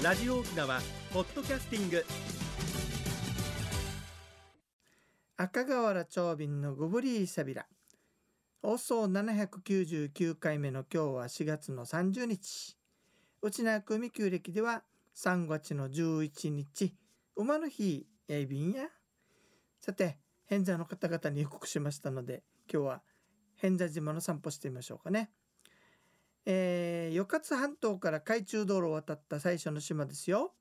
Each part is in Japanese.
ラジオ沖縄ポッドキャスティング。赤瓦長瓶のゴブリーサビラ放送799回目の今日は4月の30日。内縄組旧暦では3月の11日。馬の日やいびんや。さて偏座の方々に予告しましたので今日は偏座島の散歩してみましょうかね。えー、与勝半島から海中道路を渡った最初の島ですよ。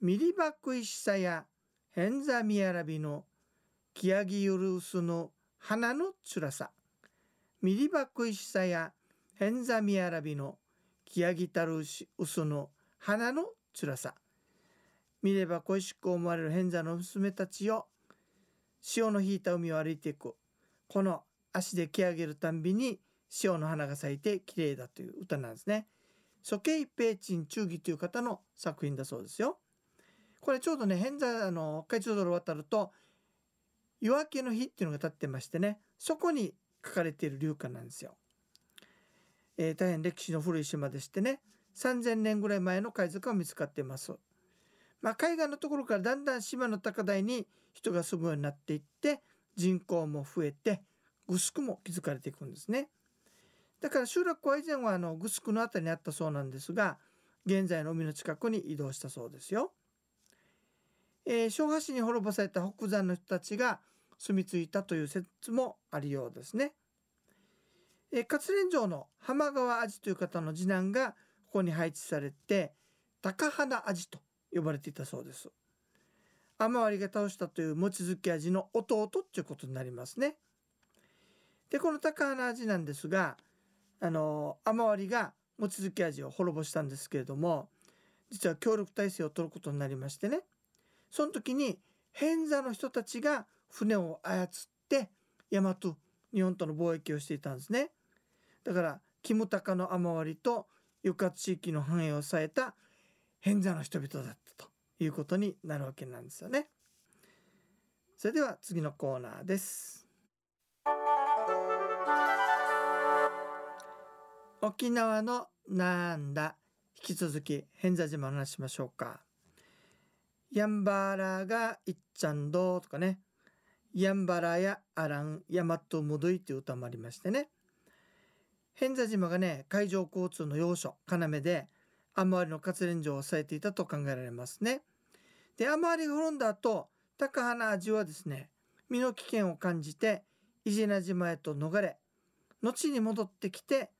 ミリバクイシサや偏座ミヤラビのキヤギユルウスの花のつらさ。ミリバクイシサやヘンザミアラビのキヤギタルウスの花のつらさ。見れば恋しく思われるヘンザの娘たちよ。潮の引いた海を歩いていく。この足で木上げるたんびに潮の花が咲いて綺麗だという歌なんですね。ソケイペイチン忠義という方の作品だそうですよ。これちょうどね、変座の海中道を渡ると夜明けの日っていうのが立ってましてねそこに書かれている流歌なんですよ。えー、大変歴史の古い島でしてね3000年ぐらい前の海賊が見つかっています。まあ、海岸のところからだんだん島の高台に人が住むようになっていって人口も増えてグスクも築かれていくんですね。だから集落は以前はあのグスクの辺りにあったそうなんですが現在の海の近くに移動したそうですよ。えー、昭和市に滅ぼされた北山の人たちが住み着いたという説もあるようですね。えー、活連城の浜川味という方の次男がここに配置されて高花味と呼ばれていたそうです。雨割りが倒したという望月味の弟ということになりますね。でこの高花味なんですがあの雨割りが望月味を滅ぼしたんですけれども実は協力体制を取ることになりましてね。その時に偏座の人たちが船を操って大和日本との貿易をしていたんですね。だからキムタカの雨割りと与勝地域の繁栄を抑えた偏座の人々だったということになるわけなんですよね。それでは次のコーナーです。沖縄のなんだ？引き続き偏座島の話しましょうかヤンバラがいっちゃんどとかね、ヤンバラやアラン、ヤマトムドイっていう歌もありましてね。偏座島がね、海上交通の要所、要で、雨割りの活連城を抑えていたと考えられますね。で、雨割りが滅んだ後、高花味はですね、身の危険を感じて、伊是名島へと逃れ、後に戻ってきて、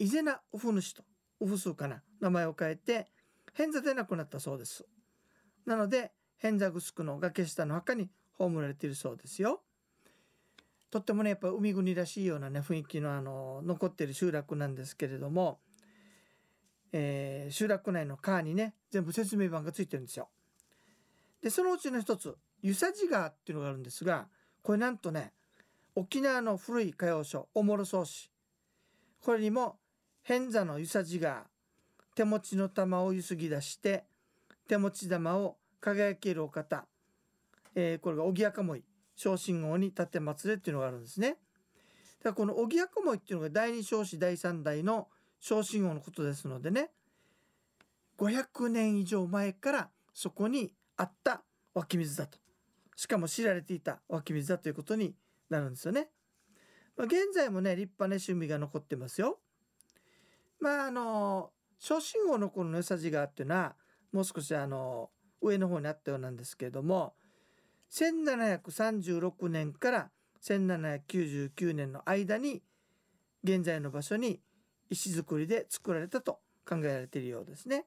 伊是名オフ主と、オフ数かな、名前を変えて、偏座で亡くなったそうです。なのでヘンザグスクの崖下の墓に葬られているそうですよ。とってもねやっぱ海国らしいようなね雰囲気のあの残っている集落なんですけれども、えー、集落内の川にね全部説明板がついてるんですよ。でそのうちの一つ湯佐治川っていうのがあるんですがこれなんとね沖縄の古い歌謡書「おもろそうし」これにも偏座の湯佐治川手持ちの玉をゆすぎ出して手持ち玉を輝けるお方、えー、これが荻赤い昇進王に立てまつれっていうのがあるんですね。だからこの荻赤いっていうのが第二少子第三代の昇進王のことですのでね500年以上前からそこにあった湧き水だとしかも知られていた湧き水だということになるんですよね。まあ、現在もね立派な趣味が残ってますよ。まああの昇進王の頃の良さじがっていうのはもう少しあの上の方にあったようなんですけれども1736年から1799年の間に現在の場所に石造りで作られたと考えられているようですね。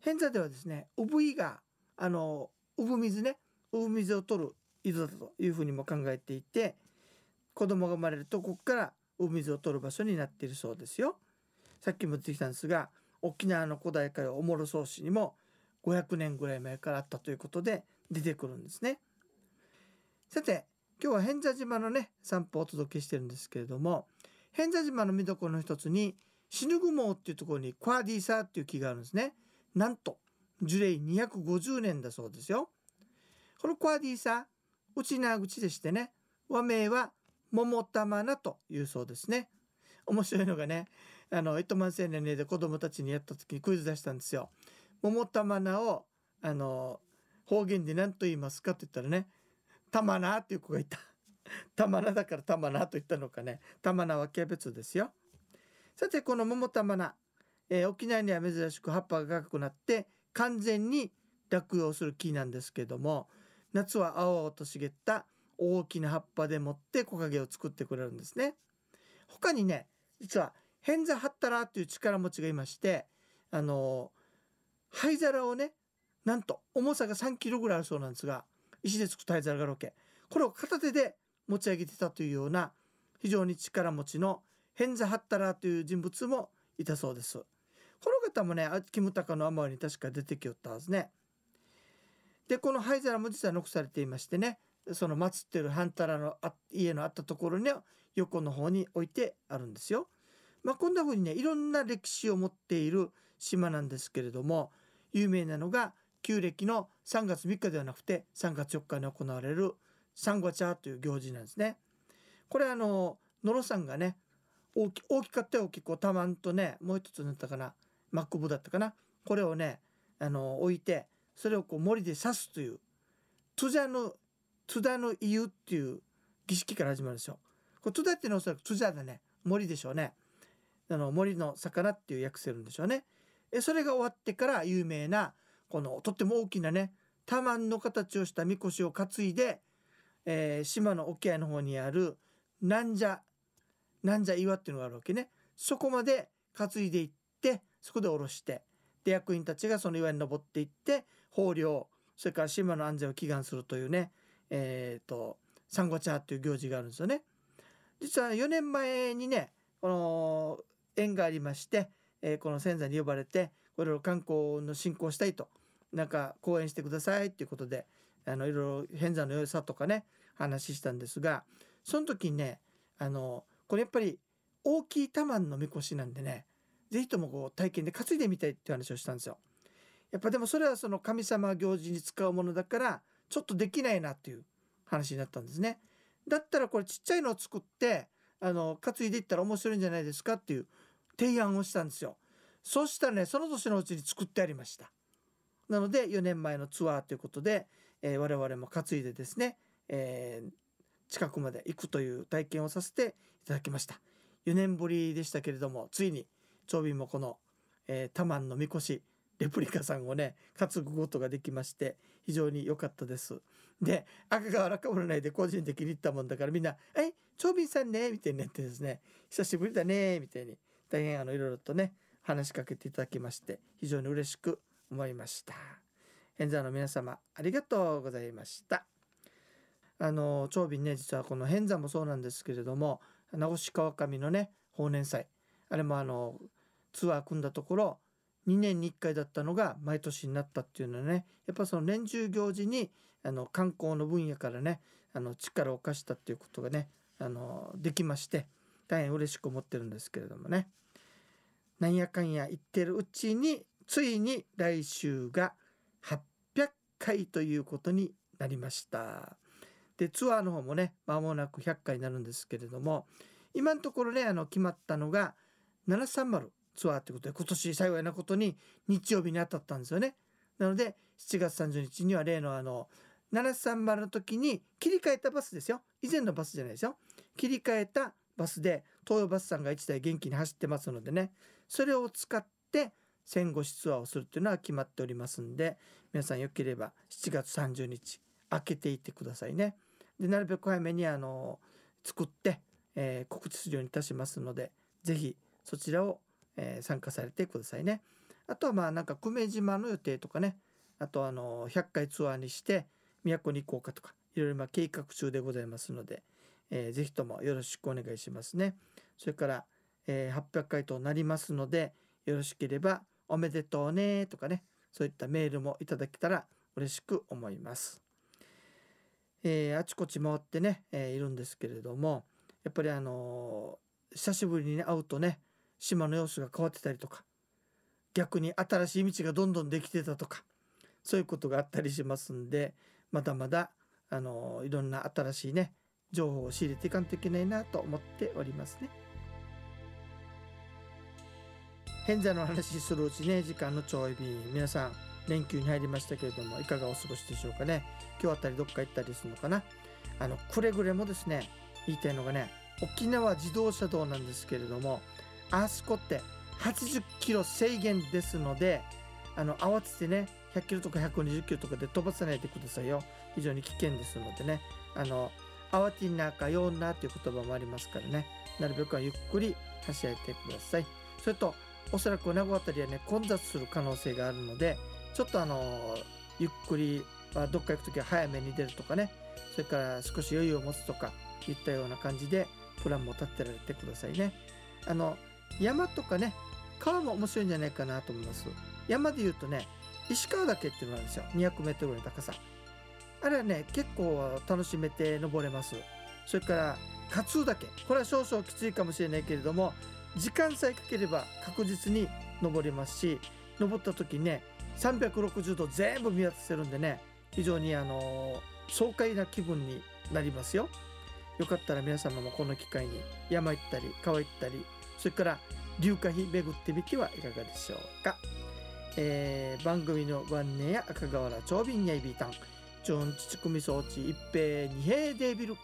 偏座ではですね産湯があの産水ね産水を取る井戸だというふうにも考えていて子供が生まれるとここから産水を取る場所になっているそうですよ。さっきも出てきたんですが沖縄の古代歌謡おもろそうしにも500年ぐらい前からあったということで出てくるんですね。さて今日は偏座島のね散歩をお届けしてるんですけれども偏座島の見どころの一つにシヌグモっていうところにクワディーサーっていう木があるんですね。なんと樹齢250年だそうですよ。このクワディーサー内縄口でしてね和名は桃玉菜というそうですね。面白いのがねあの糸満青年で子供たちにやった時にクイズ出したんですよ。桃玉菜をあの方言で何と言いますかって言ったらね「玉菜」っていう子がいた。玉菜だから玉菜と言ったのかね玉菜はキャベツですよ。さてこの桃玉菜、えー、沖縄には珍しく葉っぱが赤くなって完全に落葉する木なんですけども夏は青々と茂った大きな葉っぱでもって木陰を作ってくれるんですね。他にね実は偏座ハッタラという力持ちがいましてあの灰皿をねなんと重さが3キロぐらいあるそうなんですが石で作った灰皿があるわけこれを片手で持ち上げてたというような非常に力持ちの偏座ハッタラという人物もいたそうです。この方もねキムタカのアマに確か出てきよったはずね。でこの灰皿も実は残されていましてねその祀ってる半太郎の家のあったところに横の方に置いてあるんですよ。まあ、こんな風にねいろんな歴史を持っている島なんですけれども有名なのが旧暦の3月3日ではなくて3月4日に行われるサンゴチャという行事なんですね。これあの野呂さんがね大き大きかったよ大きくタマンとねもう一つなったかなマックブだったかなこれをねあの置いてそれをこう森で刺すというトゥジャのトゥダのイユっていう儀式から始まるんですよ。これトゥダっていうのはおそらくトゥジャだね森でしょうね。あの森の魚っていう訳せるんでしょうね。えそれが終わってから有名なこのとっても大きなねタマンの形をしたみこしを担いで、えー、島の沖合の方にあるなんじゃなんじゃ岩っていうのがあるわけね。そこまで担いでいってそこで下ろしてで役員たちがその岩に登っていって豊漁それから島の安全を祈願するというねえっ、ー、とサンゴチャーっていう行事があるんですよね。実は4年前にねこの縁がありまして、えー、この仙座に呼ばれていろいろ観光の振興したいとなんか講演してくださいっていうことであのいろいろ偏座の良さとかね話したんですがその時にねあのこれやっぱり大きい玉のみこしなんでね是非ともこう体験で担いでみたいっていう話をしたんですよ。やっぱでもそれはその神様行事に使うものだからちょっとできないなっていう話になったんですね。だったらこれちっちゃいのを作ってあの担いでいったら面白いんじゃないですかっていう提案をしたんですよ。そしたらねその年のうちに作ってありました。なので4年前のツアーということで、えー、我々も担いでですね、えー、近くまで行くという体験をさせていただきました。4年ぶりでしたけれどもついに長瓶もこの、えー、タマンのみこしレプリカさんをね担ぐことができまして非常に良かったです。で赤川中村内で個人的に行ったもんだからみんな「え長瓶さんね」みたいになってですね「久しぶりだね」みたいに大変あのいろいろとね話しかけていただきまして非常に嬉しく思いました。演座の皆様ありがとうございました。あの長瓶ね実はこの偏座もそうなんですけれども名越川上のね法年祭あれもあのツアー組んだところ2年に1回だったのが毎年になったっていうのはねやっぱその年中行事にあの観光の分野からねあの力を貸したっていうことがねあのできまして大変嬉しく思ってるんですけれどもね。なんやかんや言ってるうちについに来週が800回ということになりました。でツアーの方もね間もなく100回になるんですけれども今のところねあの決まったのが730ツアーということで今年幸いなことに日曜日に当たったんですよね。なので7月30日には例のあの730の時に切り替えたバスですよ。以前のバスじゃないですよ。切り替えたバスで東洋バスさんが1台元気に走ってますのでねそれを使って戦後ツアーをするっていうのは決まっておりますんで皆さんよければ7月30日開けていってくださいね。でなるべく早めにあの作って、えー、告知するようにいたしますので是非そちらをえー、参加されてくださいね。あとはまあなんか久米島の予定とかねあとあの100回ツアーにして宮古に行こうかとかいろいろ計画中でございますので、えー、ぜひともよろしくお願いしますね。それから、えー、800回となりますのでよろしければおめでとうねとかねそういったメールもいただけたら嬉しく思います。えー、あちこち回ってね、えー、いるんですけれどもやっぱりあのー、久しぶりに会うとね島の様子が変わってたりとか逆に新しい道がどんどんできてたとかそういうことがあったりしますんでまだまだあのいろんな新しいね情報を仕入れていかんといけないなと思っておりますね。変座の話するうちね時間のちょい便。皆さん連休に入りましたけれどもいかがお過ごしでしょうかね。今日あたりどっか行ったりするのかな。あのくれぐれもですね言いたいのがね沖縄自動車道なんですけれどもあそこって80キロ制限ですのであの慌ててね100キロとか120キロとかで飛ばさないでくださいよ。非常に危険ですのでね。あの慌てんなかようなという言葉もありますからね。なるべくはゆっくり走られてください。それとおそらく名護あたりはね混雑する可能性があるのでちょっとあのゆっくりはどっか行く時は早めに出るとかね。それから少し余裕を持つとかいったような感じでプランも立てられてくださいね。あの山とかね川も面白いんじゃないかなと思います。山で言うとね石川岳っていうのがあるんですよ。200メートルぐらいの高さ。あれはね結構楽しめて登れます。それから勝岳これは少々きついかもしれないけれども時間さえかければ確実に登れますし登った時ね360度全部見渡せるんでね非常にあの爽快な気分になりますよ。よかったら皆様もこの機会に山行ったり川行ったりそれから流花碑巡ってみてはいかがでしょうか、えー番組のご案内や赤瓦長瓶やいびいたん。チョンチチクミ装置一平二平デービル